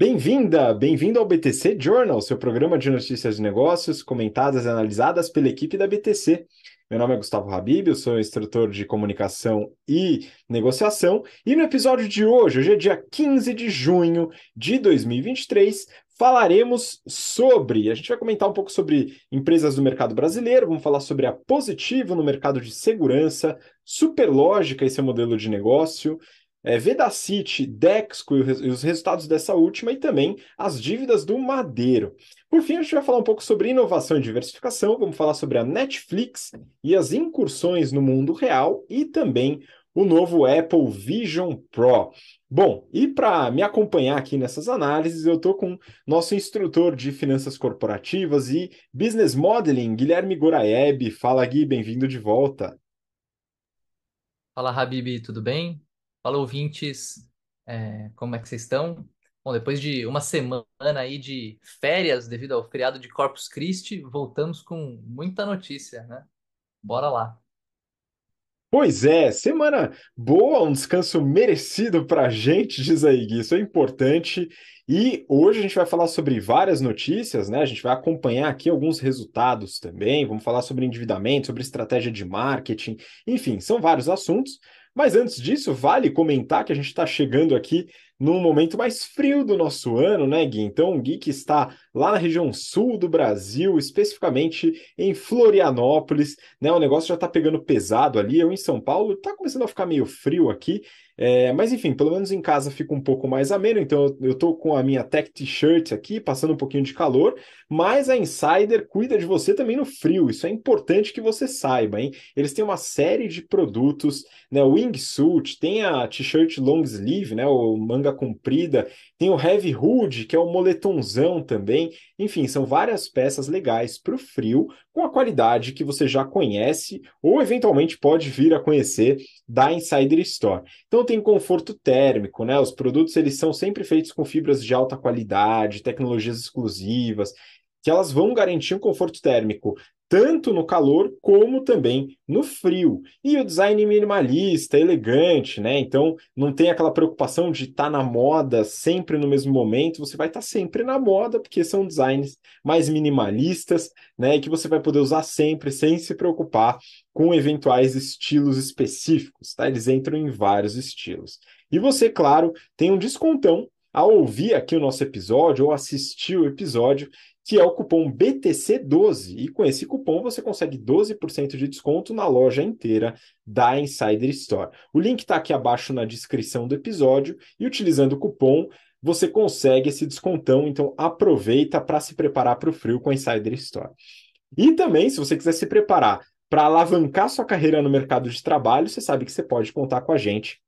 Bem-vinda, bem-vindo ao BTC Journal, seu programa de notícias de negócios comentadas e analisadas pela equipe da BTC. Meu nome é Gustavo Habib, eu sou instrutor de comunicação e negociação, e no episódio de hoje, hoje é dia 15 de junho de 2023, falaremos sobre. A gente vai comentar um pouco sobre empresas do mercado brasileiro, vamos falar sobre a Positivo no mercado de segurança, Superlógica e seu modelo de negócio, é, Vedacity, Dexco e os resultados dessa última e também as dívidas do Madeiro. Por fim, a gente vai falar um pouco sobre inovação e diversificação, vamos falar sobre a Netflix e as incursões no mundo real e também o novo Apple Vision Pro. Bom, e para me acompanhar aqui nessas análises, eu estou com nosso instrutor de finanças corporativas e business modeling, Guilherme Goraeb. Fala, Gui, bem-vindo de volta. Fala, Habib, tudo bem? Fala, ouvintes, é, como é que vocês estão? Bom, depois de uma semana aí de férias devido ao feriado de Corpus Christi, voltamos com muita notícia, né? Bora lá. Pois é, semana boa, um descanso merecido para a gente, diz aí, Gui. Isso é importante. E hoje a gente vai falar sobre várias notícias, né? A gente vai acompanhar aqui alguns resultados também. Vamos falar sobre endividamento, sobre estratégia de marketing, enfim, são vários assuntos. Mas antes disso, vale comentar que a gente está chegando aqui num momento mais frio do nosso ano, né, Gui? Então, o Gui que está lá na região sul do Brasil, especificamente em Florianópolis, né? O negócio já está pegando pesado ali. Eu em São Paulo, está começando a ficar meio frio aqui. É, mas enfim, pelo menos em casa fica um pouco mais ameno, então eu estou com a minha tech t-shirt aqui, passando um pouquinho de calor, mas a Insider cuida de você também no frio, isso é importante que você saiba, hein? Eles têm uma série de produtos, né? O wingsuit, tem a t-shirt long sleeve, né? O manga comprida, tem o heavy hood, que é o moletomzão também, enfim, são várias peças legais para o frio, com a qualidade que você já conhece ou eventualmente pode vir a conhecer da Insider Store. Então tem conforto térmico, né? Os produtos eles são sempre feitos com fibras de alta qualidade, tecnologias exclusivas, que elas vão garantir um conforto térmico tanto no calor como também no frio. E o design minimalista, elegante, né? Então não tem aquela preocupação de estar tá na moda sempre no mesmo momento, você vai estar tá sempre na moda, porque são designs mais minimalistas, né? E que você vai poder usar sempre sem se preocupar com eventuais estilos específicos, tá? Eles entram em vários estilos. E você, claro, tem um descontão ao ouvir aqui o nosso episódio ou assistir o episódio que é o cupom BTC12. E com esse cupom você consegue 12% de desconto na loja inteira da Insider Store. O link está aqui abaixo na descrição do episódio e utilizando o cupom você consegue esse descontão, então aproveita para se preparar para o frio com a Insider Store. E também, se você quiser se preparar para alavancar sua carreira no mercado de trabalho, você sabe que você pode contar com a gente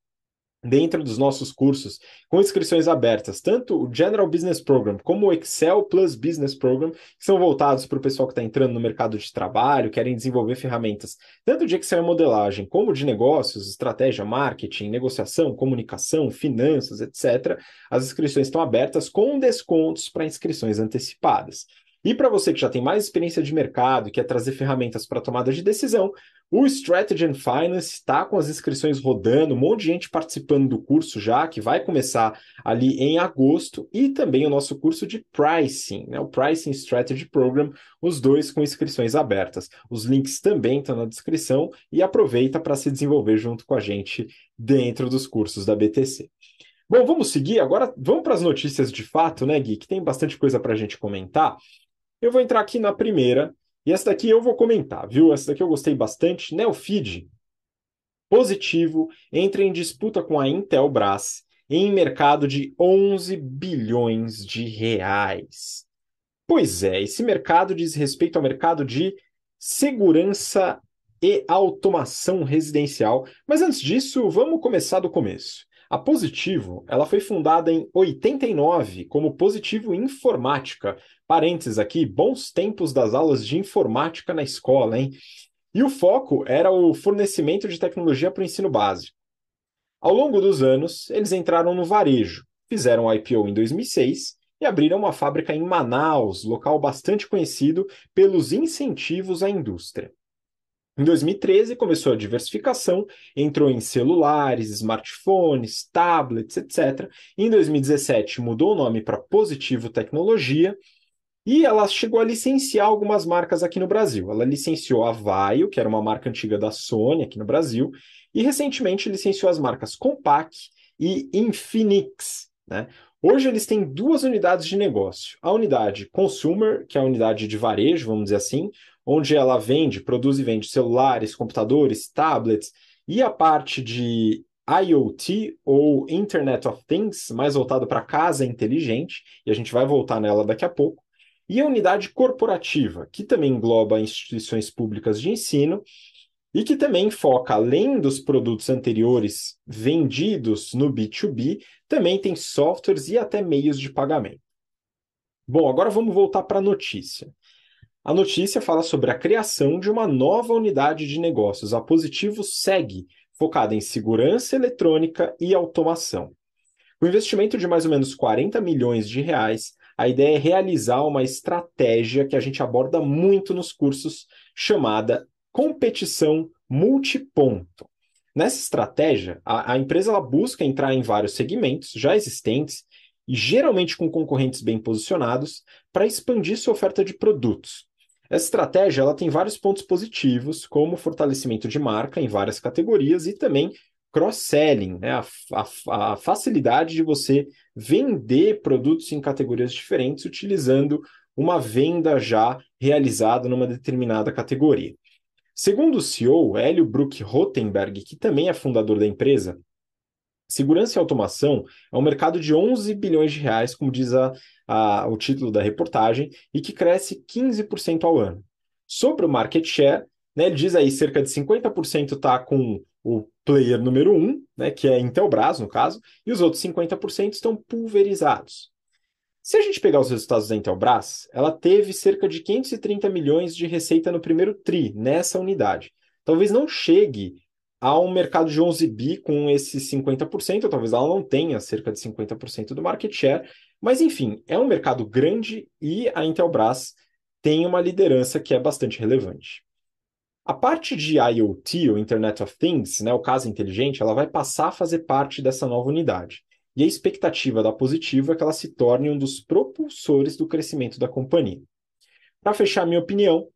dentro dos nossos cursos com inscrições abertas, tanto o General Business Program como o Excel Plus Business Program, que são voltados para o pessoal que está entrando no mercado de trabalho, querem desenvolver ferramentas tanto de Excel e modelagem, como de negócios, estratégia, marketing, negociação, comunicação, finanças, etc. As inscrições estão abertas com descontos para inscrições antecipadas. E para você que já tem mais experiência de mercado e quer trazer ferramentas para tomada de decisão, o Strategy and Finance está com as inscrições rodando, um monte de gente participando do curso já, que vai começar ali em agosto, e também o nosso curso de Pricing, né? o Pricing Strategy Program, os dois com inscrições abertas. Os links também estão na descrição e aproveita para se desenvolver junto com a gente dentro dos cursos da BTC. Bom, vamos seguir agora, vamos para as notícias de fato, né, Gui, que tem bastante coisa para a gente comentar. Eu vou entrar aqui na primeira, e essa daqui eu vou comentar, viu? Essa daqui eu gostei bastante. Neofeed, positivo, entra em disputa com a Intelbras em mercado de 11 bilhões de reais. Pois é, esse mercado diz respeito ao mercado de segurança e automação residencial. Mas antes disso, vamos começar do começo. A Positivo, ela foi fundada em 89 como Positivo Informática. Parênteses aqui, bons tempos das aulas de informática na escola, hein? E o foco era o fornecimento de tecnologia para o ensino básico. Ao longo dos anos, eles entraram no varejo, fizeram IPO em 2006 e abriram uma fábrica em Manaus, local bastante conhecido pelos incentivos à indústria. Em 2013 começou a diversificação, entrou em celulares, smartphones, tablets, etc. Em 2017 mudou o nome para Positivo Tecnologia e ela chegou a licenciar algumas marcas aqui no Brasil. Ela licenciou a Vaio, que era uma marca antiga da Sony aqui no Brasil, e recentemente licenciou as marcas Compaq e Infinix. Né? Hoje eles têm duas unidades de negócio. A unidade Consumer, que é a unidade de varejo, vamos dizer assim, onde ela vende, produz e vende celulares, computadores, tablets, e a parte de IoT ou Internet of Things, mais voltado para casa inteligente, e a gente vai voltar nela daqui a pouco, e a unidade corporativa, que também engloba instituições públicas de ensino e que também foca, além dos produtos anteriores vendidos no B2B, também tem softwares e até meios de pagamento. Bom, agora vamos voltar para a notícia. A notícia fala sobre a criação de uma nova unidade de negócios, a Positivo Segue, focada em segurança eletrônica e automação. Com investimento de mais ou menos 40 milhões de reais, a ideia é realizar uma estratégia que a gente aborda muito nos cursos, chamada competição multiponto. Nessa estratégia, a, a empresa busca entrar em vários segmentos já existentes e geralmente com concorrentes bem posicionados para expandir sua oferta de produtos. Essa estratégia ela tem vários pontos positivos, como fortalecimento de marca em várias categorias e também cross-selling, né? A, a, a, facilidade de você vender produtos em categorias diferentes utilizando uma venda já realizada numa determinada categoria. Segundo o CEO, Hélio Bruck Rotenberg, que também é fundador da empresa, segurança e automação é um mercado de 11 bilhões de reais, como diz a, a, o título da reportagem, e que cresce 15% ao ano. Sobre o market share, né, ele diz aí cerca de 50% está com o player número 1, né, que é Intelbras, no caso, e os outros 50% estão pulverizados. Se a gente pegar os resultados da Intelbras, ela teve cerca de 530 milhões de receita no primeiro TRI, nessa unidade. Talvez não chegue a um mercado de 11 bi com esses 50%, talvez ela não tenha cerca de 50% do market share, mas enfim, é um mercado grande e a Intelbras tem uma liderança que é bastante relevante. A parte de IoT, ou Internet of Things, né, o caso inteligente, ela vai passar a fazer parte dessa nova unidade. E a expectativa da Positivo é que ela se torne um dos propulsores do crescimento da companhia. Para fechar minha opinião,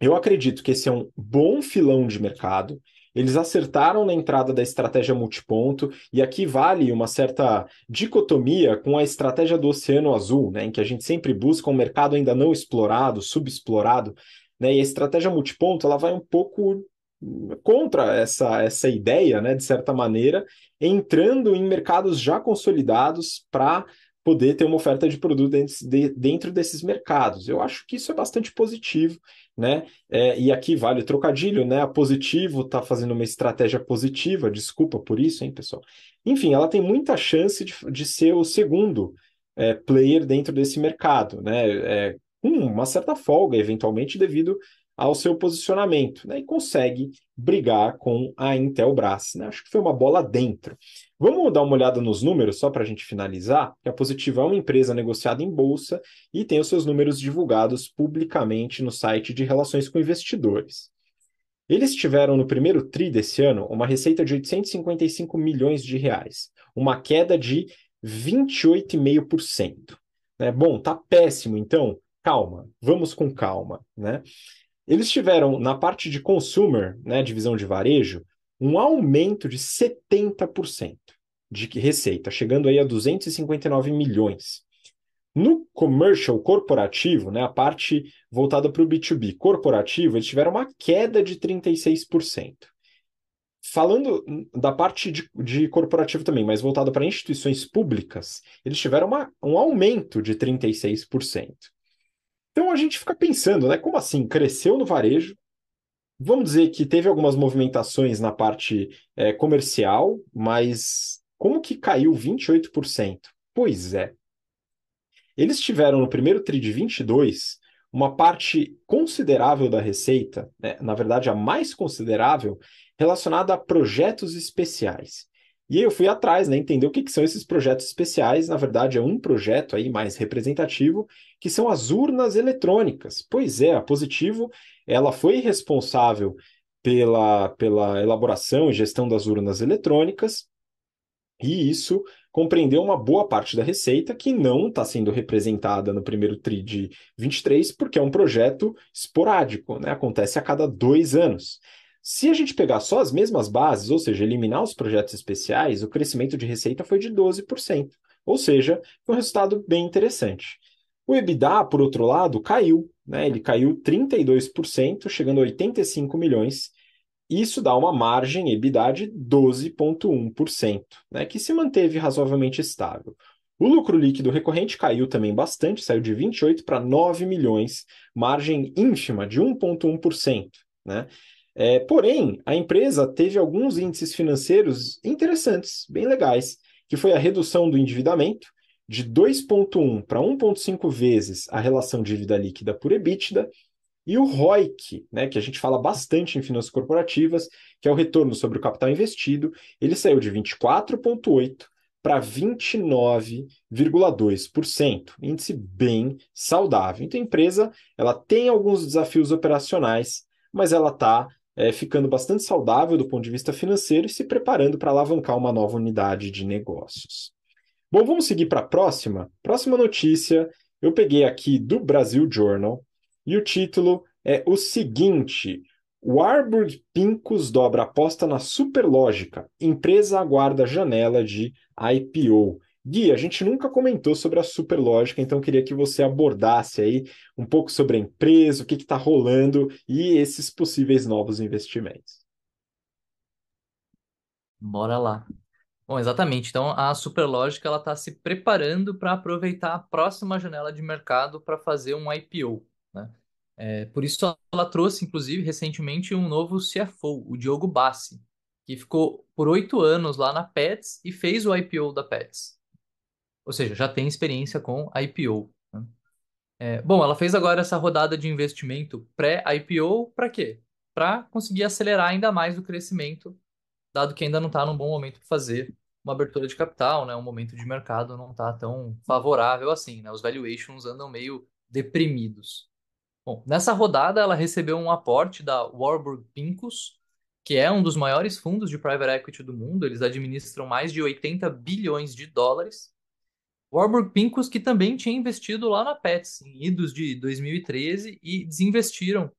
eu acredito que esse é um bom filão de mercado. Eles acertaram na entrada da estratégia multiponto, e aqui vale uma certa dicotomia com a estratégia do Oceano Azul, né, em que a gente sempre busca um mercado ainda não explorado, subexplorado, né, e a estratégia multiponto ela vai um pouco contra essa, essa ideia, né, de certa maneira, entrando em mercados já consolidados para poder ter uma oferta de produto dentro, de, dentro, desses mercados. Eu acho que isso é bastante positivo, né? É, e aqui vale o trocadilho, né? A positivo está fazendo uma estratégia positiva, desculpa por isso, hein, pessoal? Enfim, ela tem muita chance de, de ser o segundo é, player dentro desse mercado, né? É, com uma certa folga, eventualmente, devido ao seu posicionamento, né, e consegue brigar com a Intelbras. Né? Acho que foi uma bola dentro. Vamos dar uma olhada nos números, só para a gente finalizar. A Positiva é uma empresa negociada em bolsa e tem os seus números divulgados publicamente no site de relações com investidores. Eles tiveram no primeiro TRI desse ano uma receita de 855 milhões de reais, uma queda de 28,5%. Né? Bom, tá péssimo, então calma, vamos com calma, né? Eles tiveram, na parte de consumer, né, divisão de varejo, um aumento de 70% de receita, chegando aí a 259 milhões. No commercial corporativo, né, a parte voltada para o B2B corporativo, eles tiveram uma queda de 36%. Falando da parte de, de corporativo também, mas voltada para instituições públicas, eles tiveram uma, um aumento de 36%. Então a gente fica pensando, né? Como assim? Cresceu no varejo. Vamos dizer que teve algumas movimentações na parte é, comercial, mas como que caiu 28%? Pois é. Eles tiveram no primeiro TRI de 22 uma parte considerável da receita, né? na verdade a mais considerável, relacionada a projetos especiais. E aí eu fui atrás, né, entender o que, que são esses projetos especiais. Na verdade, é um projeto aí mais representativo, que são as urnas eletrônicas. Pois é, a Positivo ela foi responsável pela, pela elaboração e gestão das urnas eletrônicas, e isso compreendeu uma boa parte da receita que não está sendo representada no primeiro TRI de 23, porque é um projeto esporádico, né? acontece a cada dois anos. Se a gente pegar só as mesmas bases, ou seja, eliminar os projetos especiais, o crescimento de receita foi de 12%, ou seja, um resultado bem interessante. O EBITDA, por outro lado, caiu, né? ele caiu 32%, chegando a 85 milhões, isso dá uma margem EBITDA de 12,1%, né, que se manteve razoavelmente estável. O lucro líquido recorrente caiu também bastante, saiu de 28 para 9 milhões, margem ínfima de 1,1%. Né? É, porém, a empresa teve alguns índices financeiros interessantes, bem legais, que foi a redução do endividamento de 2,1 para 1,5 vezes a relação dívida líquida por EBITDA e o ROIC, né, que a gente fala bastante em finanças corporativas, que é o retorno sobre o capital investido, ele saiu de 24,8% para 29,2%, índice bem saudável. Então a empresa ela tem alguns desafios operacionais, mas ela está é, ficando bastante saudável do ponto de vista financeiro e se preparando para alavancar uma nova unidade de negócios. Bom, vamos seguir para a próxima. Próxima notícia, eu peguei aqui do Brasil Journal, e o título é o seguinte: Warburg Pincus dobra aposta na Superlógica. Empresa aguarda janela de IPO. Gui, a gente nunca comentou sobre a Superlógica, então queria que você abordasse aí um pouco sobre a empresa, o que está rolando e esses possíveis novos investimentos. Bora lá. Bom, exatamente. Então, a Superlógica ela está se preparando para aproveitar a próxima janela de mercado para fazer um IPO. Né? É, por isso ela trouxe, inclusive, recentemente um novo CFO, o Diogo Bassi, que ficou por oito anos lá na Pets e fez o IPO da Pets. Ou seja, já tem experiência com IPO. Né? É, bom, ela fez agora essa rodada de investimento pré-IPO para quê? Para conseguir acelerar ainda mais o crescimento, dado que ainda não está num bom momento para fazer uma abertura de capital, né? Um momento de mercado não está tão favorável assim, né? Os valuations andam meio deprimidos. Bom, nessa rodada ela recebeu um aporte da Warburg Pincus, que é um dos maiores fundos de private equity do mundo. Eles administram mais de 80 bilhões de dólares. Warburg Pincus, que também tinha investido lá na Pets, em idos de 2013, e desinvestiram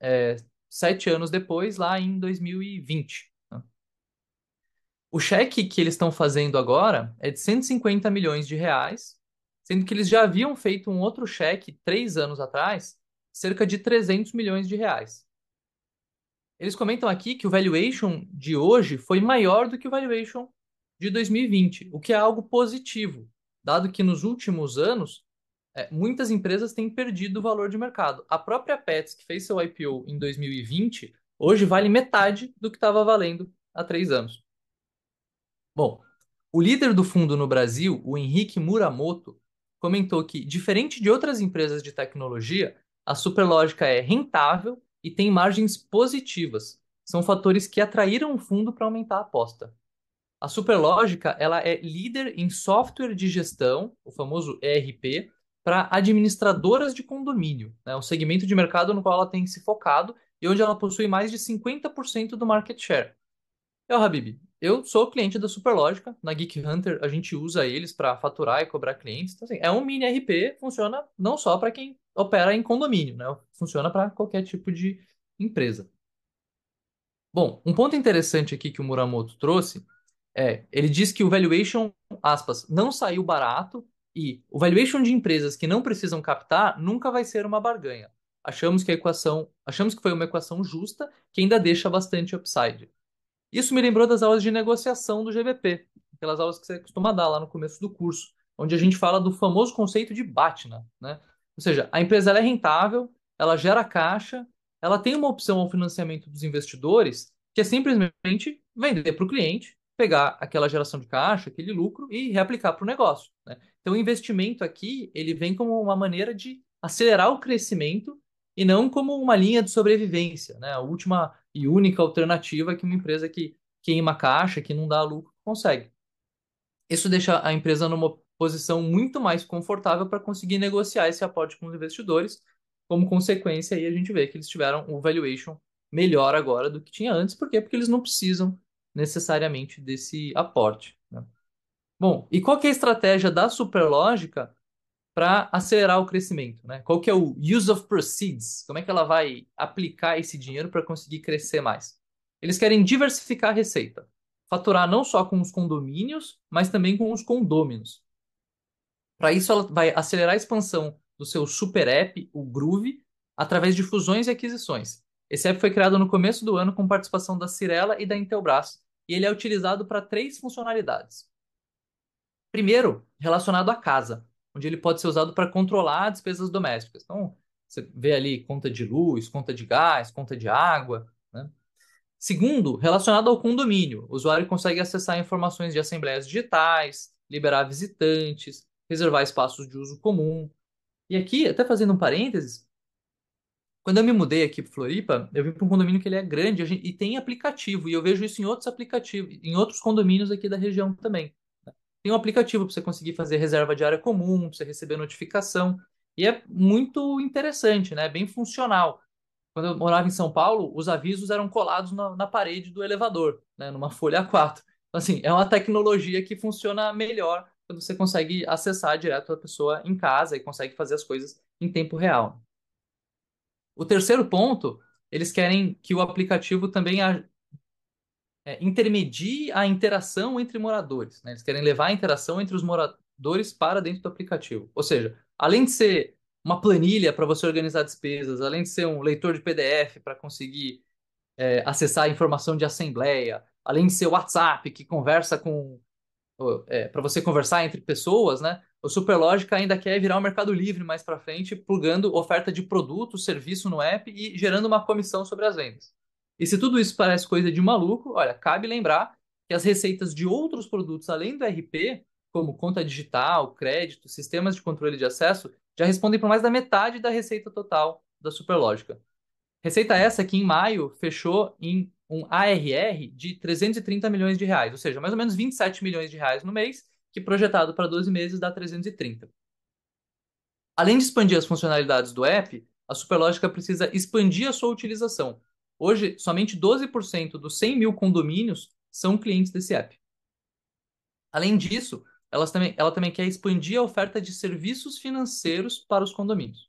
é, sete anos depois, lá em 2020. Né? O cheque que eles estão fazendo agora é de 150 milhões de reais, sendo que eles já haviam feito um outro cheque três anos atrás cerca de 300 milhões de reais. Eles comentam aqui que o valuation de hoje foi maior do que o valuation de 2020, o que é algo positivo, dado que nos últimos anos é, muitas empresas têm perdido o valor de mercado. A própria Pets, que fez seu IPO em 2020, hoje vale metade do que estava valendo há três anos. Bom, o líder do fundo no Brasil, o Henrique Muramoto, comentou que, diferente de outras empresas de tecnologia, a superlógica é rentável e tem margens positivas. São fatores que atraíram o fundo para aumentar a aposta. A superlógica ela é líder em software de gestão, o famoso ERP, para administradoras de condomínio, né? um segmento de mercado no qual ela tem se focado e onde ela possui mais de 50% do market share. Eu, Habib, eu sou cliente da Superlógica. Na Geek Hunter a gente usa eles para faturar e cobrar clientes. Então, assim, é um mini RP, funciona não só para quem opera em condomínio, né? Funciona para qualquer tipo de empresa. Bom, um ponto interessante aqui que o Muramoto trouxe é, ele diz que o valuation, aspas, não saiu barato e o valuation de empresas que não precisam captar nunca vai ser uma barganha. Achamos que a equação, achamos que foi uma equação justa que ainda deixa bastante upside. Isso me lembrou das aulas de negociação do GBP, aquelas aulas que você costuma dar lá no começo do curso, onde a gente fala do famoso conceito de BATNA, né? Ou seja, a empresa é rentável, ela gera caixa, ela tem uma opção ao financiamento dos investidores, que é simplesmente vender para o cliente, pegar aquela geração de caixa, aquele lucro e reaplicar para o negócio. Né? Então, o investimento aqui ele vem como uma maneira de acelerar o crescimento e não como uma linha de sobrevivência, né? A última e única alternativa que uma empresa que queima caixa, que não dá lucro, consegue. Isso deixa a empresa numa posição muito mais confortável para conseguir negociar esse aporte com os investidores. Como consequência, aí a gente vê que eles tiveram o valuation melhor agora do que tinha antes. Por quê? Porque eles não precisam necessariamente desse aporte. né? Bom, e qual é a estratégia da Superlógica para acelerar o crescimento, né? Qual que é o use of proceeds? Como é que ela vai aplicar esse dinheiro para conseguir crescer mais? Eles querem diversificar a receita, faturar não só com os condomínios, mas também com os condôminos. Para isso, ela vai acelerar a expansão do seu super app, o Groove, através de fusões e aquisições. Esse app foi criado no começo do ano com participação da Cirela e da Intelbras, e ele é utilizado para três funcionalidades. Primeiro, relacionado à casa, onde ele pode ser usado para controlar despesas domésticas. Então, você vê ali conta de luz, conta de gás, conta de água. Né? Segundo, relacionado ao condomínio, o usuário consegue acessar informações de assembleias digitais, liberar visitantes, reservar espaços de uso comum. E aqui, até fazendo um parênteses, quando eu me mudei aqui para Floripa, eu vim para um condomínio que ele é grande e tem aplicativo, e eu vejo isso em outros aplicativos, em outros condomínios aqui da região também. Tem um aplicativo para você conseguir fazer reserva de área comum, para você receber notificação. E é muito interessante, né? Bem funcional. Quando eu morava em São Paulo, os avisos eram colados na, na parede do elevador, né? Numa folha A4. Então, assim, é uma tecnologia que funciona melhor quando você consegue acessar direto a pessoa em casa e consegue fazer as coisas em tempo real. O terceiro ponto, eles querem que o aplicativo também é, intermedie a interação entre moradores. Né? Eles querem levar a interação entre os moradores para dentro do aplicativo. Ou seja, além de ser uma planilha para você organizar despesas, além de ser um leitor de PDF para conseguir é, acessar a informação de assembleia, além de ser o WhatsApp que conversa com é, para você conversar entre pessoas, né? O Superlógica ainda quer virar o um Mercado Livre mais para frente, plugando oferta de produto, serviço no app e gerando uma comissão sobre as vendas. E se tudo isso parece coisa de maluco, olha, cabe lembrar que as receitas de outros produtos além do RP, como conta digital, crédito, sistemas de controle de acesso, já respondem por mais da metade da receita total da Superlógica. Receita essa que em maio fechou em um ARR de 330 milhões de reais, ou seja, mais ou menos 27 milhões de reais no mês, que projetado para 12 meses dá 330. Além de expandir as funcionalidades do app, a Superlógica precisa expandir a sua utilização, Hoje, somente 12% dos 100 mil condomínios são clientes desse app. Além disso, elas também, ela também quer expandir a oferta de serviços financeiros para os condomínios.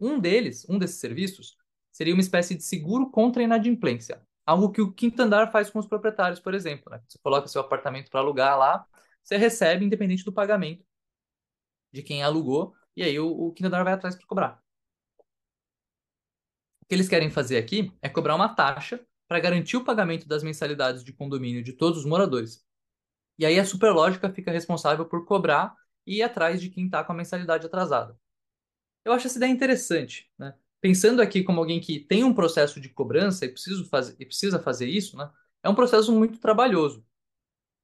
Um deles, um desses serviços, seria uma espécie de seguro contra inadimplência. Algo que o quinto andar faz com os proprietários, por exemplo. Né? Você coloca seu apartamento para alugar lá, você recebe independente do pagamento de quem alugou, e aí o, o andar vai atrás para cobrar que eles querem fazer aqui é cobrar uma taxa para garantir o pagamento das mensalidades de condomínio de todos os moradores. E aí a Superlógica fica responsável por cobrar e ir atrás de quem está com a mensalidade atrasada. Eu acho essa ideia interessante, né? Pensando aqui como alguém que tem um processo de cobrança e, preciso fazer, e precisa fazer isso, né? É um processo muito trabalhoso.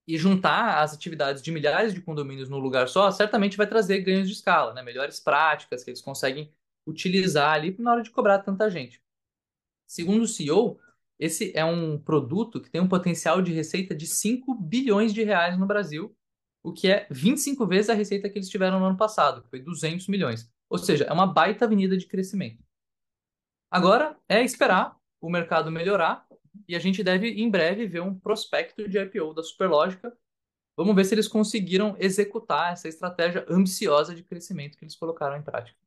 E juntar as atividades de milhares de condomínios num lugar só certamente vai trazer ganhos de escala, né? Melhores práticas que eles conseguem utilizar ali na hora de cobrar tanta gente. Segundo o CEO, esse é um produto que tem um potencial de receita de 5 bilhões de reais no Brasil, o que é 25 vezes a receita que eles tiveram no ano passado, que foi 200 milhões. Ou seja, é uma baita avenida de crescimento. Agora é esperar o mercado melhorar e a gente deve em breve ver um prospecto de IPO da Superlógica. Vamos ver se eles conseguiram executar essa estratégia ambiciosa de crescimento que eles colocaram em prática.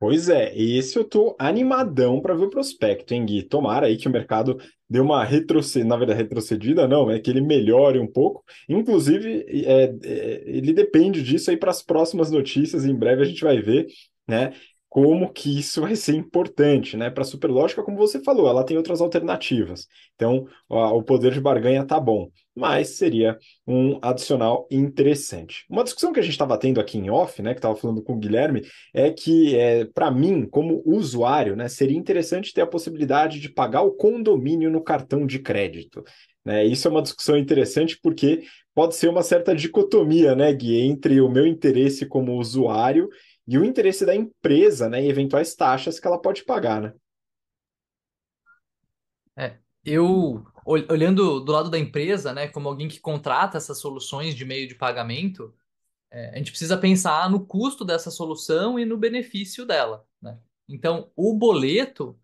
Pois é, esse eu tô animadão para ver o prospecto, hein, Gui? Tomara aí que o mercado dê uma retrocedida, na verdade, retrocedida não, é que ele melhore um pouco. Inclusive, é, é, ele depende disso aí para as próximas notícias, em breve a gente vai ver, né? Como que isso vai ser importante, né? Para a Superlógica, como você falou, ela tem outras alternativas. Então, ó, o poder de barganha tá bom, mas seria um adicional interessante. Uma discussão que a gente estava tendo aqui em off, né, que estava falando com o Guilherme, é que é, para mim, como usuário, né, seria interessante ter a possibilidade de pagar o condomínio no cartão de crédito. Né? Isso é uma discussão interessante porque pode ser uma certa dicotomia, né, Gui, entre o meu interesse como usuário e o interesse da empresa, né, e eventuais taxas que ela pode pagar, né? É, eu olhando do lado da empresa, né, como alguém que contrata essas soluções de meio de pagamento, é, a gente precisa pensar no custo dessa solução e no benefício dela, né? Então, o boleto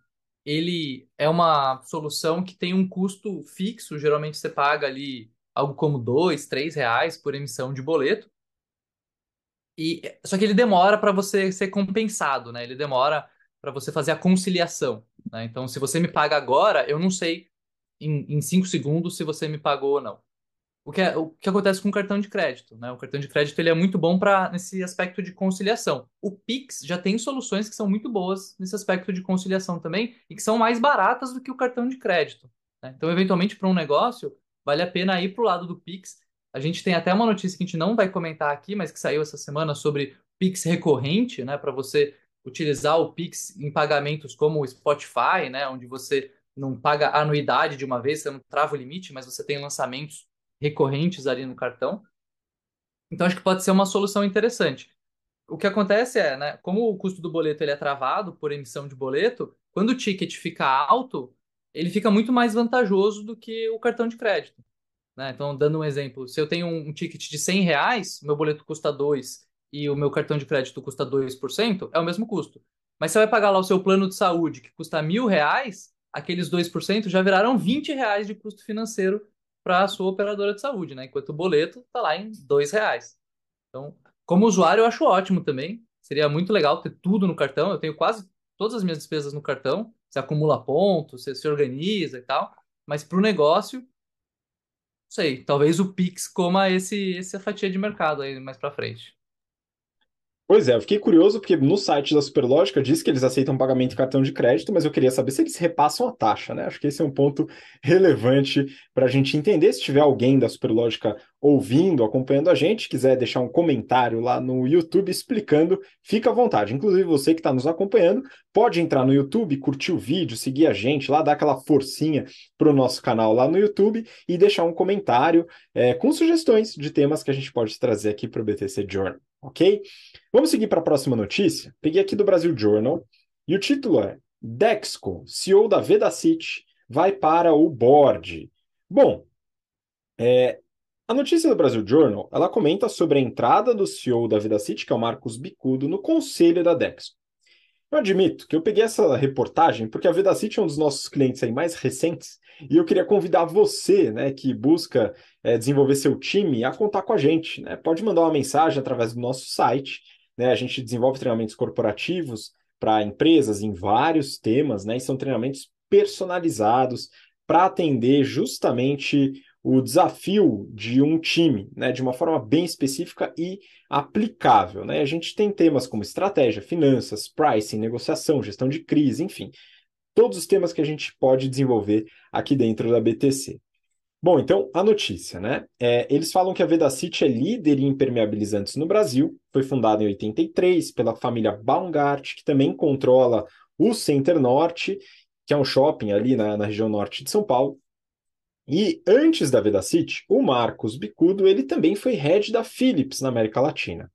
ele é uma solução que tem um custo fixo, geralmente você paga ali algo como dois, três reais por emissão de boleto. E só que ele demora para você ser compensado, né? Ele demora para você fazer a conciliação. Né? Então, se você me paga agora, eu não sei em, em cinco segundos se você me pagou ou não. O que, é, o que acontece com o cartão de crédito, né? O cartão de crédito ele é muito bom para nesse aspecto de conciliação. O Pix já tem soluções que são muito boas nesse aspecto de conciliação também e que são mais baratas do que o cartão de crédito. Né? Então, eventualmente, para um negócio, vale a pena ir para o lado do Pix. A gente tem até uma notícia que a gente não vai comentar aqui, mas que saiu essa semana sobre Pix recorrente, né? Para você utilizar o Pix em pagamentos como o Spotify, né? Onde você não paga anuidade de uma vez, você não trava o limite, mas você tem lançamentos recorrentes ali no cartão. Então acho que pode ser uma solução interessante. O que acontece é, né, como o custo do boleto ele é travado por emissão de boleto, quando o ticket fica alto, ele fica muito mais vantajoso do que o cartão de crédito. Né? Então, dando um exemplo, se eu tenho um, ticket de 100 reais, meu boleto custa 2 e o meu cartão de crédito custa 2%, é o mesmo custo. Mas você vai pagar lá o seu plano de saúde, que custa mil reais, aqueles 2% já viraram 20 reais de custo financeiro para a sua operadora de saúde, né? Enquanto o boleto está lá em dois reais. Então, como usuário, eu acho ótimo também. Seria muito legal ter tudo no cartão. Eu tenho quase todas as minhas despesas no cartão. Você acumula pontos, você se organiza e tal. Mas para o negócio, sei, talvez o Pix coma esse, essa fatia de mercado aí mais para frente. Pois é, eu fiquei curioso porque no site da Superlógica diz que eles aceitam pagamento em cartão de crédito, mas eu queria saber se eles repassam a taxa, né? Acho que esse é um ponto relevante para a gente entender. Se tiver alguém da Superlógica ouvindo, acompanhando a gente, quiser deixar um comentário lá no YouTube explicando, fica à vontade. Inclusive, você que está nos acompanhando, pode entrar no YouTube, curtir o vídeo, seguir a gente lá, dar aquela forcinha para o nosso canal lá no YouTube e deixar um comentário é, com sugestões de temas que a gente pode trazer aqui para o BTC Journal ok? Vamos seguir para a próxima notícia. Peguei aqui do Brasil Journal e o título é Dexco, CEO da Vedacity, vai para o board. Bom, é, a notícia do Brasil Journal ela comenta sobre a entrada do CEO da Vedacity, que é o Marcos Bicudo, no conselho da Dexco. Eu admito que eu peguei essa reportagem porque a Vedacity é um dos nossos clientes aí mais recentes e eu queria convidar você, né, que busca é, desenvolver seu time, a contar com a gente. Né? Pode mandar uma mensagem através do nosso site. Né? A gente desenvolve treinamentos corporativos para empresas em vários temas, né? E são treinamentos personalizados para atender justamente o desafio de um time, né, de uma forma bem específica e aplicável. Né? A gente tem temas como estratégia, finanças, pricing, negociação, gestão de crise, enfim, todos os temas que a gente pode desenvolver aqui dentro da BTC. Bom, então a notícia, né? É, eles falam que a Vedacity é líder em impermeabilizantes no Brasil, foi fundada em 83 pela família Baumgart, que também controla o Center Norte, que é um shopping ali na, na região norte de São Paulo. E antes da Vedacity, o Marcos Bicudo ele também foi head da Philips na América Latina.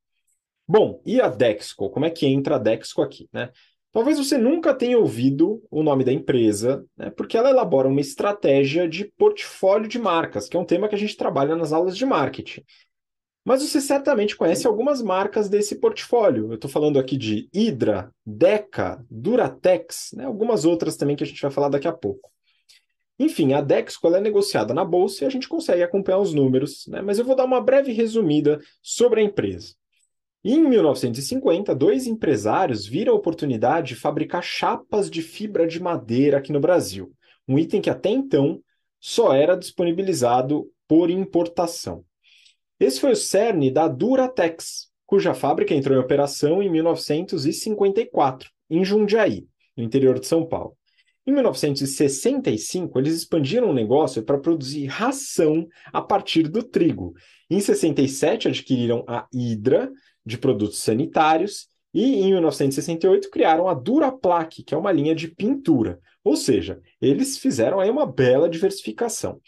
Bom, e a Dexco? Como é que entra a Dexco aqui, né? Talvez você nunca tenha ouvido o nome da empresa, né, porque ela elabora uma estratégia de portfólio de marcas, que é um tema que a gente trabalha nas aulas de marketing. Mas você certamente conhece algumas marcas desse portfólio. Eu estou falando aqui de Hydra, Deca, Duratex, né, algumas outras também que a gente vai falar daqui a pouco. Enfim, a Dexco é negociada na bolsa e a gente consegue acompanhar os números, né, mas eu vou dar uma breve resumida sobre a empresa. Em 1950, dois empresários viram a oportunidade de fabricar chapas de fibra de madeira aqui no Brasil, um item que até então só era disponibilizado por importação. Esse foi o cerne da Duratex, cuja fábrica entrou em operação em 1954, em Jundiaí, no interior de São Paulo. Em 1965, eles expandiram o negócio para produzir ração a partir do trigo. Em 67, adquiriram a Hydra, de produtos sanitários, e em 1968 criaram a Duraplaque, que é uma linha de pintura. Ou seja, eles fizeram aí uma bela diversificação.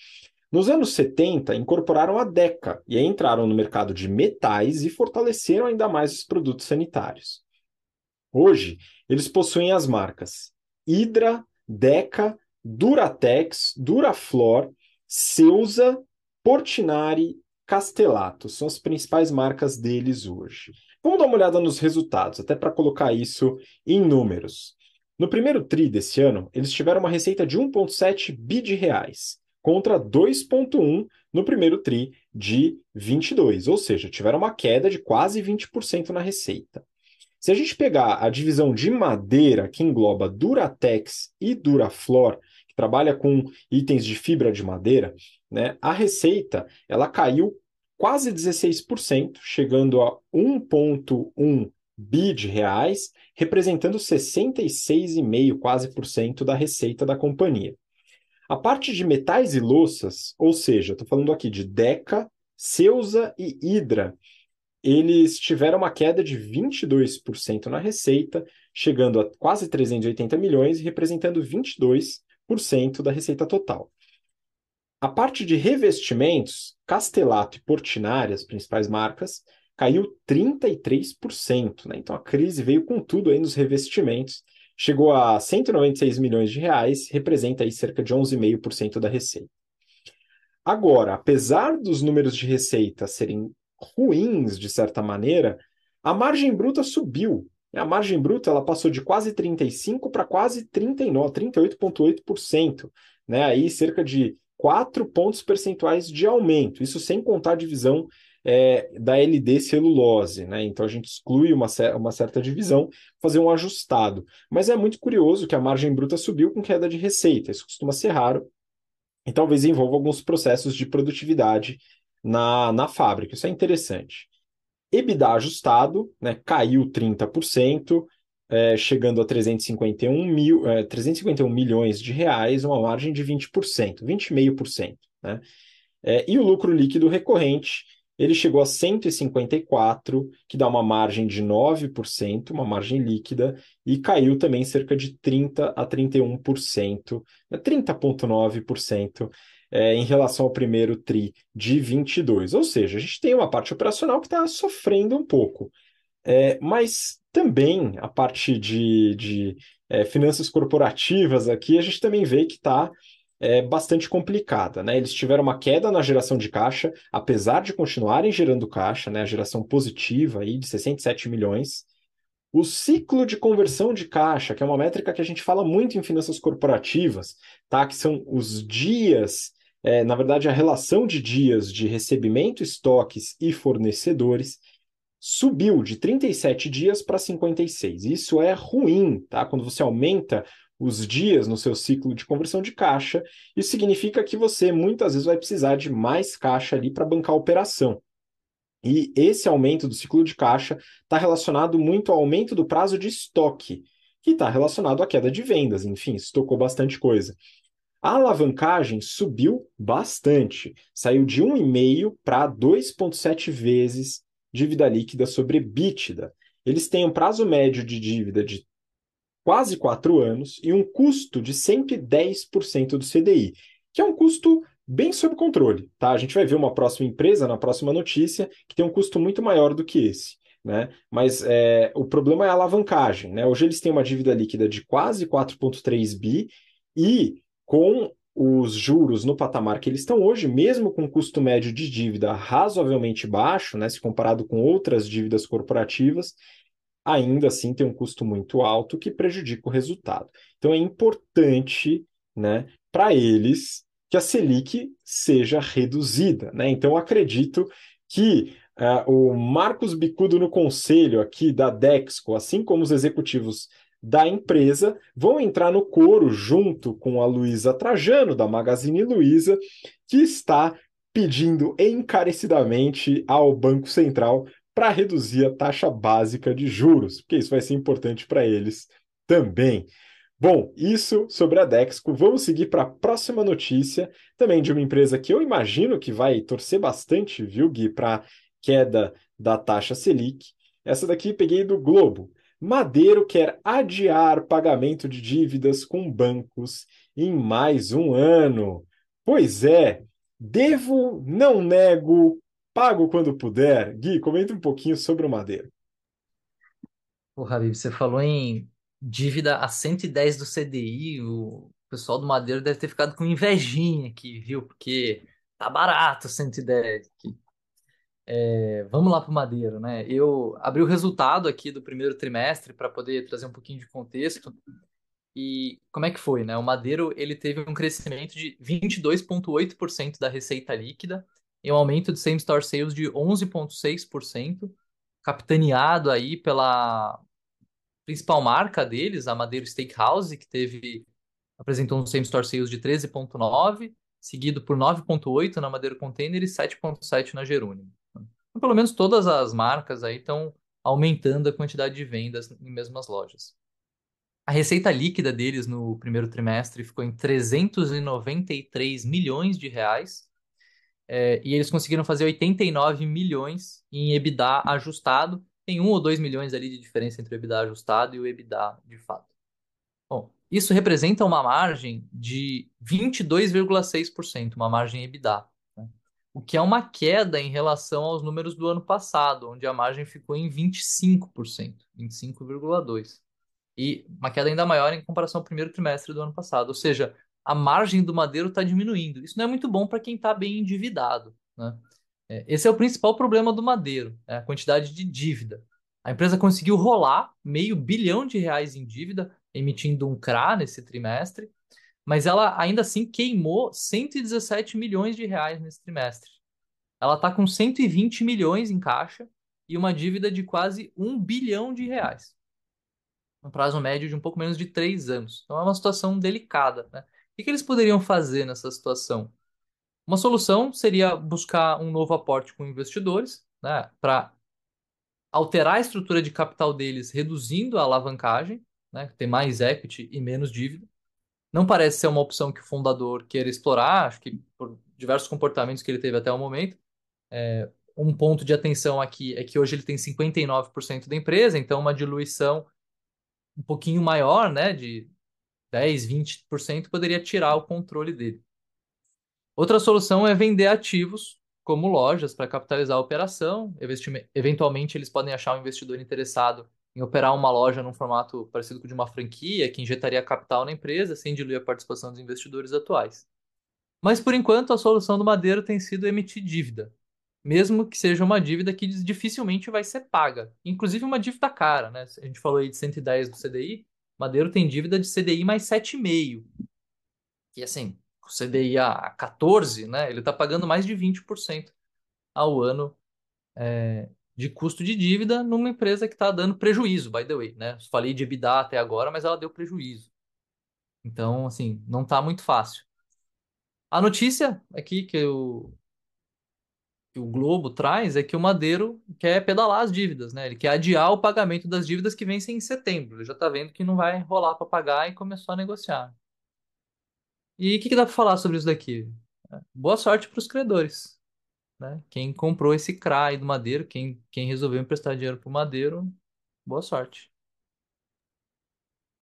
Nos anos 70, incorporaram a Deca e entraram no mercado de metais e fortaleceram ainda mais os produtos sanitários. Hoje, eles possuem as marcas Hydra, Deca, Duratex, Duraflor, Ceusa, Portinari Castelato. São as principais marcas deles hoje. Vamos dar uma olhada nos resultados, até para colocar isso em números. No primeiro TRI desse ano, eles tiveram uma receita de 1,7 bi de reais, contra 2,1 no primeiro TRI de 22, ou seja, tiveram uma queda de quase 20% na receita. Se a gente pegar a divisão de madeira, que engloba Duratex e Duraflor, que trabalha com itens de fibra de madeira, né, a receita ela caiu quase 16%, chegando a 1,1 bi de reais, representando 66,5% quase por cento da receita da companhia. A parte de metais e louças, ou seja, estou falando aqui de Deca, Ceusa e Hidra, eles tiveram uma queda de 22% na receita, chegando a quase 380 milhões e representando 22% da receita total. A parte de revestimentos, Castelato e Portinari, as principais marcas, caiu 33%. Né? Então a crise veio com tudo aí nos revestimentos, chegou a 196 milhões de reais, representa aí cerca de 11,5% da receita. Agora, apesar dos números de receita serem ruins de certa maneira, a margem bruta subiu. A margem bruta ela passou de quase 35 para quase 39, 38,8%, né? Aí cerca de 4 pontos percentuais de aumento, isso sem contar a divisão é, da LD celulose, né? Então a gente exclui uma, uma certa divisão, fazer um ajustado. Mas é muito curioso que a margem bruta subiu com queda de receita, isso costuma ser raro, e talvez envolva alguns processos de produtividade na, na fábrica. Isso é interessante. EBITDA ajustado né, caiu 30%, é, chegando a 351, mil, é, 351 milhões de reais, uma margem de 20%, 20,5%. Né? É, e o lucro líquido recorrente, ele chegou a 154, que dá uma margem de 9%, uma margem líquida, e caiu também cerca de 30% a 31%, 30,9%, é, em relação ao primeiro TRI de 22. Ou seja, a gente tem uma parte operacional que está sofrendo um pouco. É, mas também a parte de, de é, finanças corporativas aqui, a gente também vê que está é, bastante complicada. Né? Eles tiveram uma queda na geração de caixa, apesar de continuarem gerando caixa, né? a geração positiva aí de 67 milhões. O ciclo de conversão de caixa, que é uma métrica que a gente fala muito em finanças corporativas, tá? que são os dias é, na verdade, a relação de dias de recebimento, estoques e fornecedores subiu de 37 dias para 56. Isso é ruim, tá? Quando você aumenta os dias no seu ciclo de conversão de caixa, isso significa que você muitas vezes vai precisar de mais caixa ali para bancar a operação. E esse aumento do ciclo de caixa está relacionado muito ao aumento do prazo de estoque, que está relacionado à queda de vendas. Enfim, estocou bastante coisa. A alavancagem subiu bastante, saiu de 1,5 para 2,7 vezes dívida líquida sobre EBITDA. Eles têm um prazo médio de dívida de quase 4 anos e um custo de 110% do CDI, que é um custo bem sob controle. Tá? A gente vai ver uma próxima empresa, na próxima notícia, que tem um custo muito maior do que esse. Né? Mas é, o problema é a alavancagem. Né? Hoje eles têm uma dívida líquida de quase 4,3 bi e com os juros no patamar que eles estão hoje, mesmo com custo médio de dívida razoavelmente baixo, né, se comparado com outras dívidas corporativas, ainda assim tem um custo muito alto que prejudica o resultado. Então é importante né, para eles que a Selic seja reduzida. Né? Então acredito que uh, o Marcos Bicudo no conselho aqui da Dexco, assim como os executivos da empresa vão entrar no coro junto com a Luísa Trajano, da Magazine Luiza, que está pedindo encarecidamente ao Banco Central para reduzir a taxa básica de juros, porque isso vai ser importante para eles também. Bom, isso sobre a Dexco. Vamos seguir para a próxima notícia, também de uma empresa que eu imagino que vai torcer bastante, viu, Gui, para queda da taxa Selic. Essa daqui peguei do Globo. Madeiro quer adiar pagamento de dívidas com bancos em mais um ano. Pois é, devo, não nego, pago quando puder. Gui, comenta um pouquinho sobre o Madeiro. Pô, Habib, você falou em dívida a 110 do CDI, o pessoal do Madeiro deve ter ficado com invejinha aqui, viu? Porque tá barato 110 aqui. É, vamos lá para o Madeiro, né? Eu abri o resultado aqui do primeiro trimestre para poder trazer um pouquinho de contexto. E como é que foi, né? O Madeiro ele teve um crescimento de 22,8% da receita líquida e um aumento de same-store sales de 11,6%, capitaneado aí pela principal marca deles, a Madeiro Steakhouse, que teve apresentou um same-store sales de 13,9%, seguido por 9,8% na Madeiro Container e 7,7% na Jerônimo. Então, pelo menos todas as marcas aí estão aumentando a quantidade de vendas em mesmas lojas. A receita líquida deles no primeiro trimestre ficou em 393 milhões de reais. É, e eles conseguiram fazer 89 milhões em EBITDA ajustado. Tem um ou dois milhões ali de diferença entre o EBITDA ajustado e o EBITDA de fato. Bom, isso representa uma margem de 22,6%, uma margem EBITDA, né? o que é uma queda em relação aos números do ano passado, onde a margem ficou em 25%, 25,2%. E uma queda ainda maior em comparação ao primeiro trimestre do ano passado. Ou seja, a margem do Madeiro está diminuindo. Isso não é muito bom para quem está bem endividado. Né? É, esse é o principal problema do Madeiro, é a quantidade de dívida. A empresa conseguiu rolar meio bilhão de reais em dívida, emitindo um CRA nesse trimestre, mas ela ainda assim queimou 117 milhões de reais nesse trimestre. Ela está com 120 milhões em caixa e uma dívida de quase um bilhão de reais. Um prazo médio de um pouco menos de três anos. Então é uma situação delicada. Né? O que eles poderiam fazer nessa situação? Uma solução seria buscar um novo aporte com investidores, né, para alterar a estrutura de capital deles, reduzindo a alavancagem, né, ter mais equity e menos dívida. Não parece ser uma opção que o fundador queira explorar, acho que por diversos comportamentos que ele teve até o momento. É, um ponto de atenção aqui é que hoje ele tem 59% da empresa, então uma diluição um pouquinho maior, né, de 10, 20%, poderia tirar o controle dele. Outra solução é vender ativos, como lojas, para capitalizar a operação. Eventualmente, eles podem achar um investidor interessado em operar uma loja num formato parecido com o de uma franquia, que injetaria capital na empresa, sem diluir a participação dos investidores atuais. Mas, por enquanto, a solução do Madeiro tem sido emitir dívida, mesmo que seja uma dívida que dificilmente vai ser paga. Inclusive uma dívida cara, né? A gente falou aí de 110 do CDI, Madeiro tem dívida de CDI mais 7,5. E assim, o CDI a 14, né? Ele está pagando mais de 20% ao ano é, de custo de dívida numa empresa que está dando prejuízo, by the way, né? Falei de EBITDA até agora, mas ela deu prejuízo. Então, assim, não está muito fácil. A notícia aqui que que o Globo traz é que o Madeiro quer pedalar as dívidas, né? Ele quer adiar o pagamento das dívidas que vencem em setembro. Ele já está vendo que não vai rolar para pagar e começou a negociar. E o que, que dá para falar sobre isso daqui? Boa sorte para os credores. Né? Quem comprou esse CRA do Madeiro, quem, quem resolveu emprestar dinheiro para o Madeiro, boa sorte.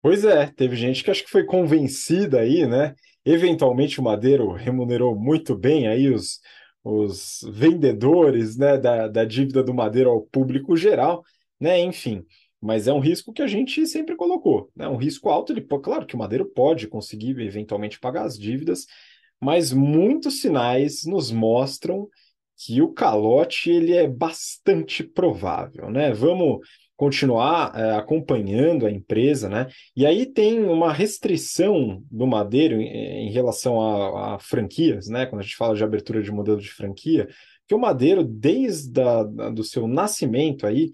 Pois é, teve gente que acho que foi convencida aí, né? Eventualmente o Madeiro remunerou muito bem aí os, os vendedores né, da, da dívida do Madeiro ao público geral, né? Enfim, mas é um risco que a gente sempre colocou, né? Um risco alto, ele, claro que o Madeiro pode conseguir eventualmente pagar as dívidas, mas muitos sinais nos mostram que o calote ele é bastante provável, né? Vamos continuar é, acompanhando a empresa, né? E aí tem uma restrição do Madeiro em, em relação a, a, franquias, né? Quando a gente fala de abertura de modelo de franquia, que o Madeiro, desde a, do seu nascimento aí,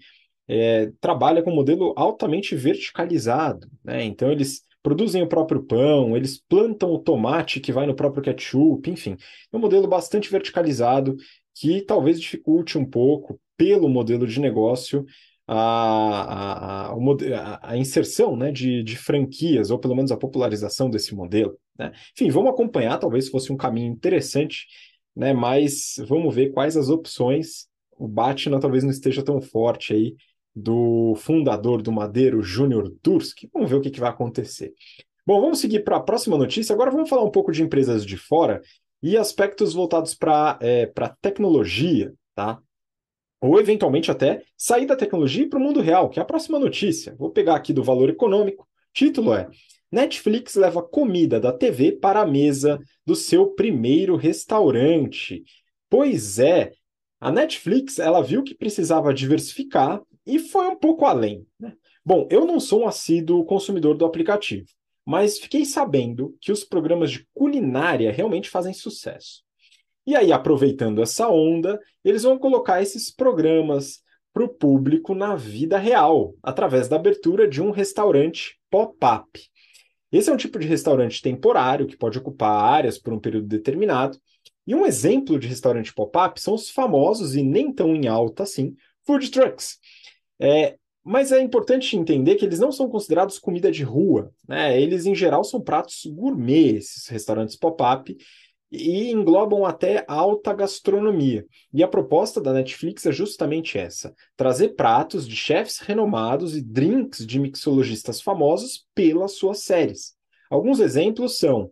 é, trabalha com um modelo altamente verticalizado, né? Então eles produzem o próprio pão, eles plantam o tomate que vai no próprio ketchup, enfim, é um modelo bastante verticalizado que talvez dificulte um pouco pelo modelo de negócio a, a, a, a inserção né, de, de, franquias, ou pelo menos a popularização desse modelo. Né? Enfim, vamos acompanhar, talvez fosse um caminho interessante, né, mas vamos ver quais as opções. O Batna talvez não esteja tão forte aí do fundador do Madeiro, Júnior Durski. Vamos ver o que, que vai acontecer. Bom, vamos seguir para a próxima notícia. Agora vamos falar um pouco de empresas de fora e aspectos voltados para é, tecnologia, tá? Ou eventualmente até sair da tecnologia para o mundo real, que é a próxima notícia. Vou pegar aqui do valor econômico. Título é: Netflix leva comida da TV para a mesa do seu primeiro restaurante. Pois é, a Netflix ela viu que precisava diversificar e foi um pouco além. Né? Bom, eu não sou um assíduo consumidor do aplicativo, mas fiquei sabendo que os programas de culinária realmente fazem sucesso. E aí, aproveitando essa onda, eles vão colocar esses programas para o público na vida real, através da abertura de um restaurante pop-up. Esse é um tipo de restaurante temporário que pode ocupar áreas por um período determinado. E um exemplo de restaurante pop-up são os famosos e nem tão em alta assim, food trucks. É, mas é importante entender que eles não são considerados comida de rua. Né? Eles, em geral, são pratos gourmet, esses restaurantes pop-up, e englobam até alta gastronomia. E a proposta da Netflix é justamente essa: trazer pratos de chefs renomados e drinks de mixologistas famosos pelas suas séries. Alguns exemplos são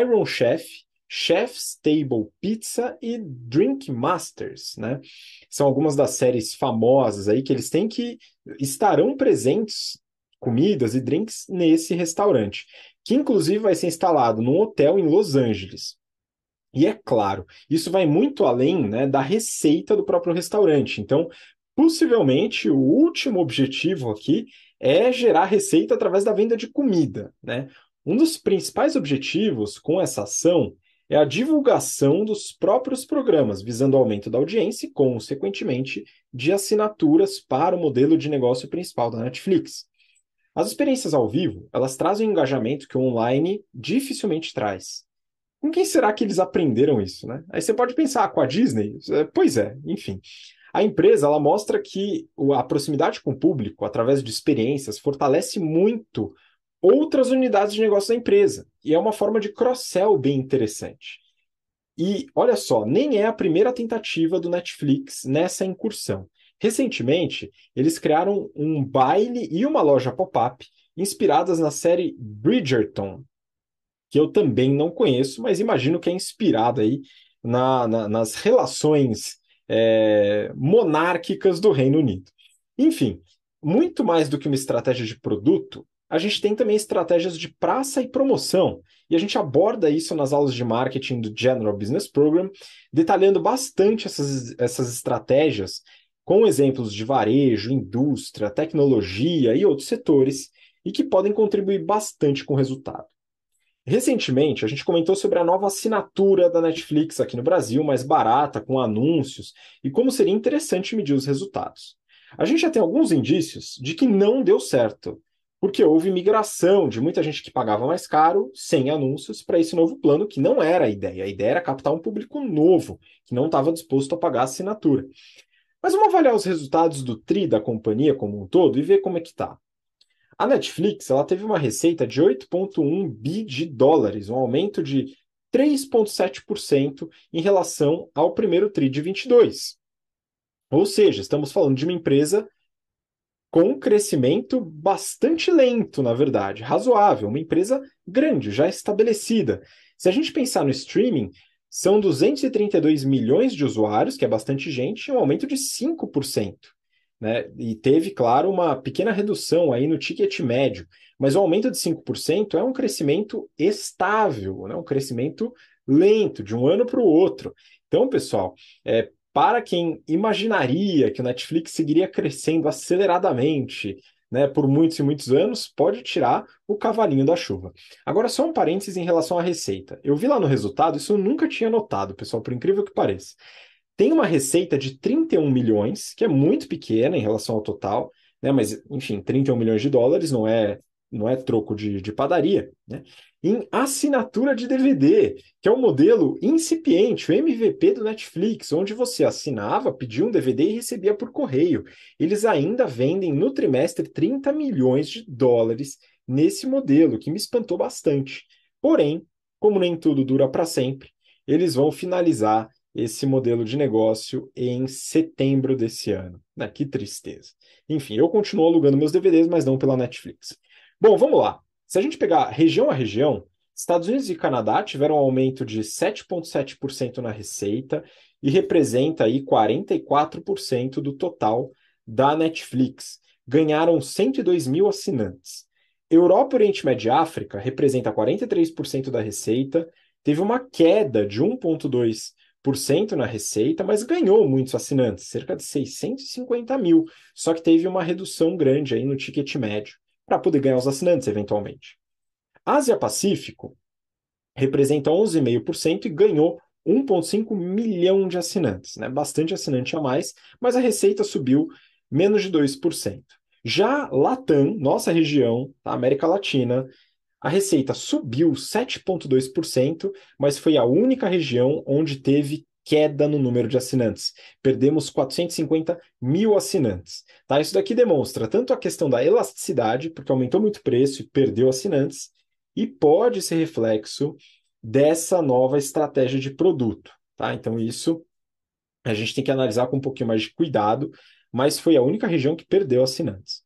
Iron Chef, Chef's Table Pizza e Drink Masters, né? São algumas das séries famosas aí que eles têm que estarão presentes comidas e drinks nesse restaurante, que inclusive vai ser instalado num hotel em Los Angeles. E é claro, isso vai muito além né, da receita do próprio restaurante. Então, possivelmente, o último objetivo aqui é gerar receita através da venda de comida. Né? Um dos principais objetivos com essa ação é a divulgação dos próprios programas, visando o aumento da audiência e, consequentemente, de assinaturas para o modelo de negócio principal da Netflix. As experiências ao vivo, elas trazem um engajamento que o online dificilmente traz. Com quem será que eles aprenderam isso, né? Aí você pode pensar, com a Disney? É, pois é, enfim. A empresa ela mostra que a proximidade com o público, através de experiências, fortalece muito outras unidades de negócio da empresa. E é uma forma de cross-sell bem interessante. E olha só, nem é a primeira tentativa do Netflix nessa incursão. Recentemente, eles criaram um baile e uma loja pop-up inspiradas na série Bridgerton, que eu também não conheço, mas imagino que é inspirado aí na, na, nas relações é, monárquicas do Reino Unido. Enfim, muito mais do que uma estratégia de produto, a gente tem também estratégias de praça e promoção. E a gente aborda isso nas aulas de marketing do General Business Program, detalhando bastante essas, essas estratégias com exemplos de varejo, indústria, tecnologia e outros setores, e que podem contribuir bastante com o resultado. Recentemente, a gente comentou sobre a nova assinatura da Netflix aqui no Brasil, mais barata, com anúncios, e como seria interessante medir os resultados. A gente já tem alguns indícios de que não deu certo, porque houve migração de muita gente que pagava mais caro, sem anúncios, para esse novo plano, que não era a ideia. A ideia era captar um público novo, que não estava disposto a pagar a assinatura. Mas vamos avaliar os resultados do TRI da companhia como um todo e ver como é que está. A Netflix ela teve uma receita de 8,1 bi de dólares, um aumento de 3,7% em relação ao primeiro TRI de 22. Ou seja, estamos falando de uma empresa com um crescimento bastante lento, na verdade, razoável, uma empresa grande, já estabelecida. Se a gente pensar no streaming, são 232 milhões de usuários, que é bastante gente, e um aumento de 5%. Né? E teve, claro, uma pequena redução aí no ticket médio, mas o aumento de 5% é um crescimento estável, né? um crescimento lento, de um ano para o outro. Então, pessoal, é, para quem imaginaria que o Netflix seguiria crescendo aceleradamente né, por muitos e muitos anos, pode tirar o cavalinho da chuva. Agora, só um parênteses em relação à receita. Eu vi lá no resultado, isso eu nunca tinha notado, pessoal, por incrível que pareça tem uma receita de 31 milhões, que é muito pequena em relação ao total, né? Mas, enfim, 31 milhões de dólares não é não é troco de, de padaria, né? Em assinatura de DVD, que é um modelo incipiente, o MVP do Netflix, onde você assinava, pedia um DVD e recebia por correio. Eles ainda vendem no trimestre 30 milhões de dólares nesse modelo, que me espantou bastante. Porém, como nem tudo dura para sempre, eles vão finalizar esse modelo de negócio em setembro desse ano. Né? Que tristeza. Enfim, eu continuo alugando meus DVDs, mas não pela Netflix. Bom, vamos lá. Se a gente pegar região a região, Estados Unidos e Canadá tiveram um aumento de 7,7% na receita e representa aí 44% do total da Netflix. Ganharam 102 mil assinantes. Europa, Oriente Médio e África representa 43% da receita, teve uma queda de 1,2% na receita, mas ganhou muitos assinantes, cerca de 650 mil. Só que teve uma redução grande aí no ticket médio, para poder ganhar os assinantes, eventualmente. Ásia-Pacífico representa 11,5% e ganhou 1,5 milhão de assinantes, né? bastante assinante a mais, mas a receita subiu menos de 2%. Já Latam, nossa região, a América Latina, a receita subiu 7,2%, mas foi a única região onde teve queda no número de assinantes. Perdemos 450 mil assinantes. Tá? Isso daqui demonstra tanto a questão da elasticidade, porque aumentou muito o preço e perdeu assinantes, e pode ser reflexo dessa nova estratégia de produto. Tá? Então, isso a gente tem que analisar com um pouquinho mais de cuidado, mas foi a única região que perdeu assinantes.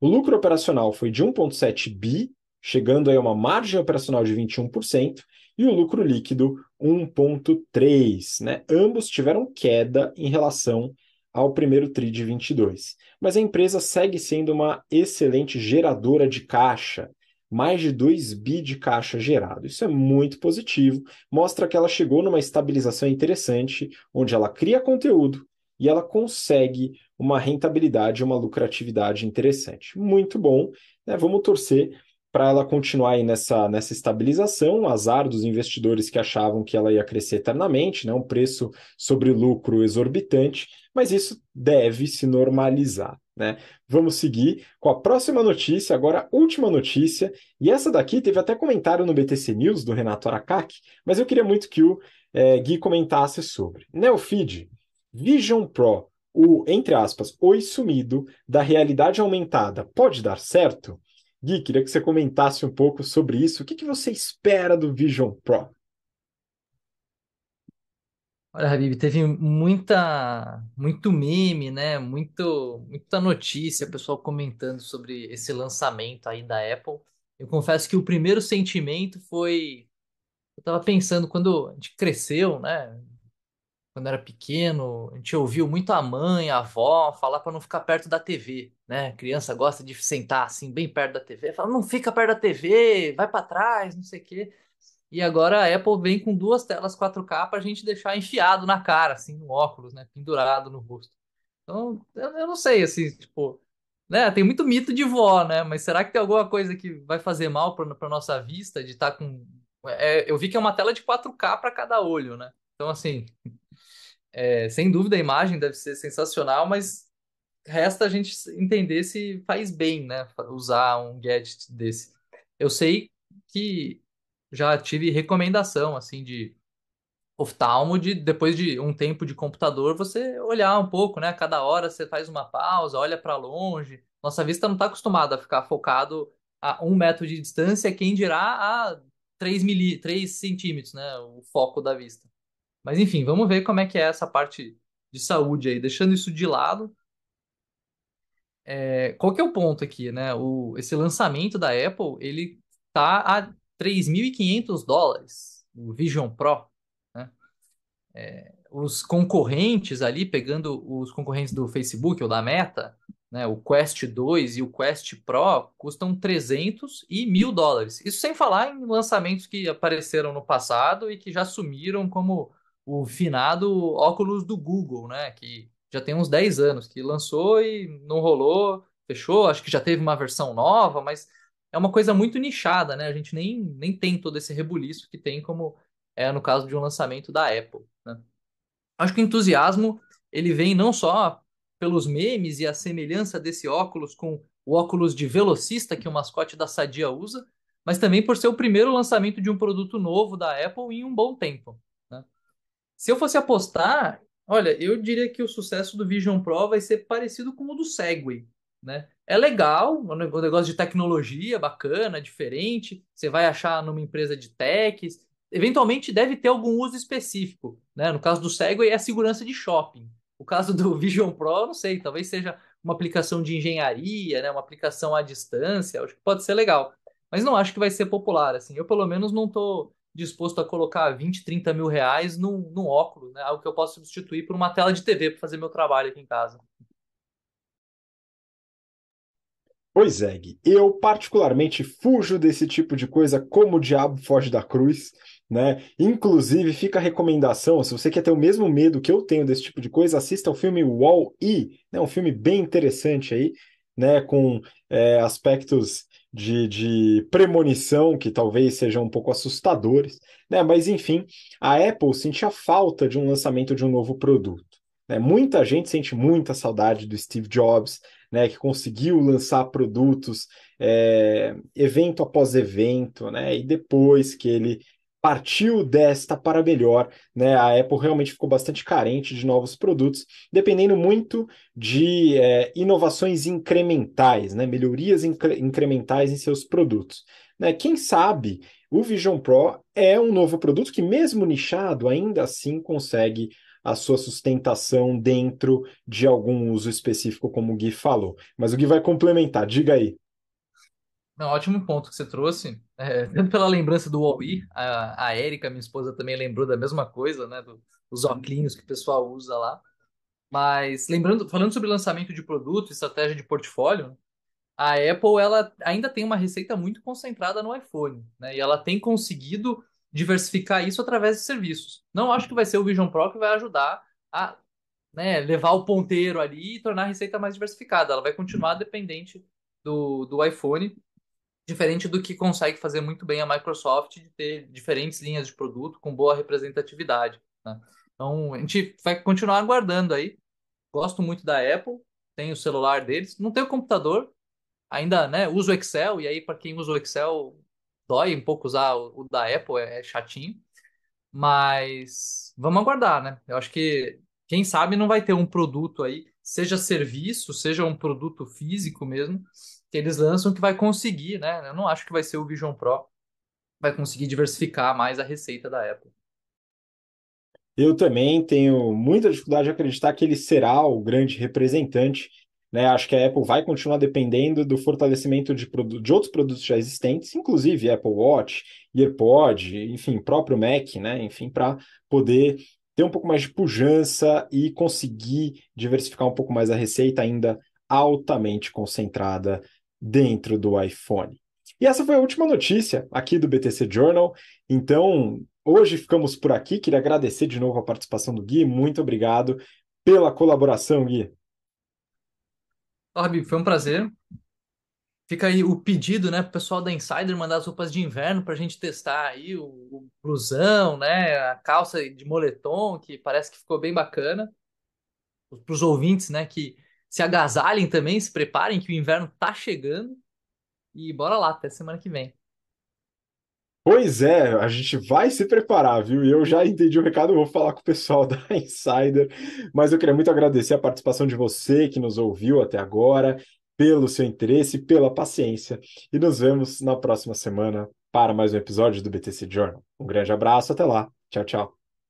O lucro operacional foi de 1,7 bi, chegando a uma margem operacional de 21%, e o lucro líquido 1,3. Né? Ambos tiveram queda em relação ao primeiro TRI de 22. Mas a empresa segue sendo uma excelente geradora de caixa, mais de 2 bi de caixa gerado. Isso é muito positivo, mostra que ela chegou numa estabilização interessante, onde ela cria conteúdo e ela consegue uma rentabilidade, uma lucratividade interessante. Muito bom, né? Vamos torcer para ela continuar aí nessa, nessa estabilização, azar dos investidores que achavam que ela ia crescer eternamente, né? um preço sobre lucro exorbitante, mas isso deve se normalizar. Né? Vamos seguir com a próxima notícia, agora última notícia, e essa daqui teve até comentário no BTC News do Renato Aracaki, mas eu queria muito que o é, Gui comentasse sobre. Neofeed, Vision Pro, o, entre aspas, oi sumido da realidade aumentada, pode dar certo? Gui, queria que você comentasse um pouco sobre isso. O que, que você espera do Vision Pro? Olha, Habib, teve muita, muito meme, né? Muito, muita notícia, pessoal comentando sobre esse lançamento aí da Apple. Eu confesso que o primeiro sentimento foi, eu estava pensando quando a gente cresceu, né? Quando era pequeno, a gente ouviu muito a mãe, a avó falar para não ficar perto da TV, né? criança gosta de sentar assim bem perto da TV, fala não fica perto da TV, vai para trás, não sei o quê. E agora a Apple vem com duas telas 4K para a gente deixar enfiado na cara, assim, no óculos, né? Pendurado no rosto. Então, eu, eu não sei, assim, tipo, né? Tem muito mito de vó, né? Mas será que tem alguma coisa que vai fazer mal para nossa vista de estar tá com. É, eu vi que é uma tela de 4K para cada olho, né? Então, assim, é, sem dúvida a imagem deve ser sensacional, mas resta a gente entender se faz bem, né? Usar um gadget desse. Eu sei que já tive recomendação, assim, de oftalmo, de depois de um tempo de computador, você olhar um pouco, né? Cada hora você faz uma pausa, olha para longe. Nossa vista não está acostumada a ficar focado a um metro de distância, quem dirá a 3, mili 3 centímetros, né? O foco da vista. Mas enfim, vamos ver como é que é essa parte de saúde aí. Deixando isso de lado, é, qual que é o ponto aqui, né? O, esse lançamento da Apple, ele tá a 3.500 dólares, o Vision Pro, né? É, os concorrentes ali, pegando os concorrentes do Facebook ou da Meta, né, o Quest 2 e o Quest Pro custam 300 e mil dólares. Isso sem falar em lançamentos que apareceram no passado e que já sumiram, como o finado óculos do Google, né? Que já tem uns 10 anos, que lançou e não rolou, fechou. Acho que já teve uma versão nova, mas é uma coisa muito nichada, né? A gente nem, nem tem todo esse rebuliço que tem como é no caso de um lançamento da Apple. Né? Acho que o entusiasmo ele vem não só pelos memes e a semelhança desse óculos com o óculos de velocista que o mascote da Sadia usa, mas também por ser o primeiro lançamento de um produto novo da Apple em um bom tempo. Se eu fosse apostar, olha, eu diria que o sucesso do Vision Pro vai ser parecido com o do Segway, né? É legal, um negócio de tecnologia bacana, diferente. Você vai achar numa empresa de techs. Eventualmente deve ter algum uso específico, né? No caso do Segway é a segurança de shopping. O caso do Vision Pro, não sei, talvez seja uma aplicação de engenharia, né? Uma aplicação à distância, acho que pode ser legal. Mas não acho que vai ser popular, assim. Eu pelo menos não tô disposto a colocar 20, 30 mil reais num, num óculos, né? Algo que eu posso substituir por uma tela de TV para fazer meu trabalho aqui em casa. Pois é, Gui. Eu particularmente fujo desse tipo de coisa como o diabo foge da cruz, né? Inclusive, fica a recomendação, se você quer ter o mesmo medo que eu tenho desse tipo de coisa, assista ao filme Wall-E, né? Um filme bem interessante aí, né? Com é, aspectos de, de premonição que talvez sejam um pouco assustadores, né? Mas enfim, a Apple sentia falta de um lançamento de um novo produto. Né? Muita gente sente muita saudade do Steve Jobs, né? Que conseguiu lançar produtos é, evento após evento, né? E depois que ele partiu desta para melhor, né? A Apple realmente ficou bastante carente de novos produtos, dependendo muito de é, inovações incrementais, né? Melhorias incre incrementais em seus produtos. Né? Quem sabe o Vision Pro é um novo produto que, mesmo nichado, ainda assim consegue a sua sustentação dentro de algum uso específico, como o Gui falou. Mas o Gui vai complementar, diga aí. Ótimo ponto que você trouxe. É, tanto pela lembrança do Huawei, a, a Erika, minha esposa, também lembrou da mesma coisa, né? Do, dos óculos que o pessoal usa lá. Mas lembrando, falando sobre lançamento de produto, estratégia de portfólio, a Apple ela ainda tem uma receita muito concentrada no iPhone, né? E ela tem conseguido diversificar isso através de serviços. Não acho que vai ser o Vision Pro que vai ajudar a né, levar o ponteiro ali e tornar a receita mais diversificada. Ela vai continuar dependente do, do iPhone diferente do que consegue fazer muito bem a Microsoft de ter diferentes linhas de produto com boa representatividade. Né? Então, a gente vai continuar aguardando aí. Gosto muito da Apple, tenho o celular deles, não tenho computador, ainda né, uso o Excel, e aí para quem usa o Excel, dói um pouco usar o, o da Apple, é, é chatinho. Mas vamos aguardar, né? Eu acho que, quem sabe, não vai ter um produto aí, seja serviço, seja um produto físico mesmo, que eles lançam que vai conseguir, né? Eu não acho que vai ser o Vision Pro, vai conseguir diversificar mais a receita da Apple. Eu também tenho muita dificuldade de acreditar que ele será o grande representante. Né? Acho que a Apple vai continuar dependendo do fortalecimento de, de outros produtos já existentes, inclusive Apple Watch, EarPod, enfim, próprio Mac, né? Enfim, para poder ter um pouco mais de pujança e conseguir diversificar um pouco mais a receita ainda altamente concentrada dentro do iPhone. E essa foi a última notícia aqui do BTC Journal. Então, hoje ficamos por aqui. Queria agradecer de novo a participação do Gui. Muito obrigado pela colaboração, Gui. Olá, foi um prazer. Fica aí o pedido, né, para o pessoal da Insider mandar as roupas de inverno para a gente testar aí o, o blusão, né, a calça de moletom, que parece que ficou bem bacana. Para os ouvintes, né, que se agasalhem também, se preparem que o inverno tá chegando. E bora lá, até semana que vem. Pois é, a gente vai se preparar, viu? E eu já entendi o recado, vou falar com o pessoal da Insider, mas eu queria muito agradecer a participação de você que nos ouviu até agora, pelo seu interesse, pela paciência, e nos vemos na próxima semana para mais um episódio do BTC Journal. Um grande abraço, até lá. Tchau, tchau.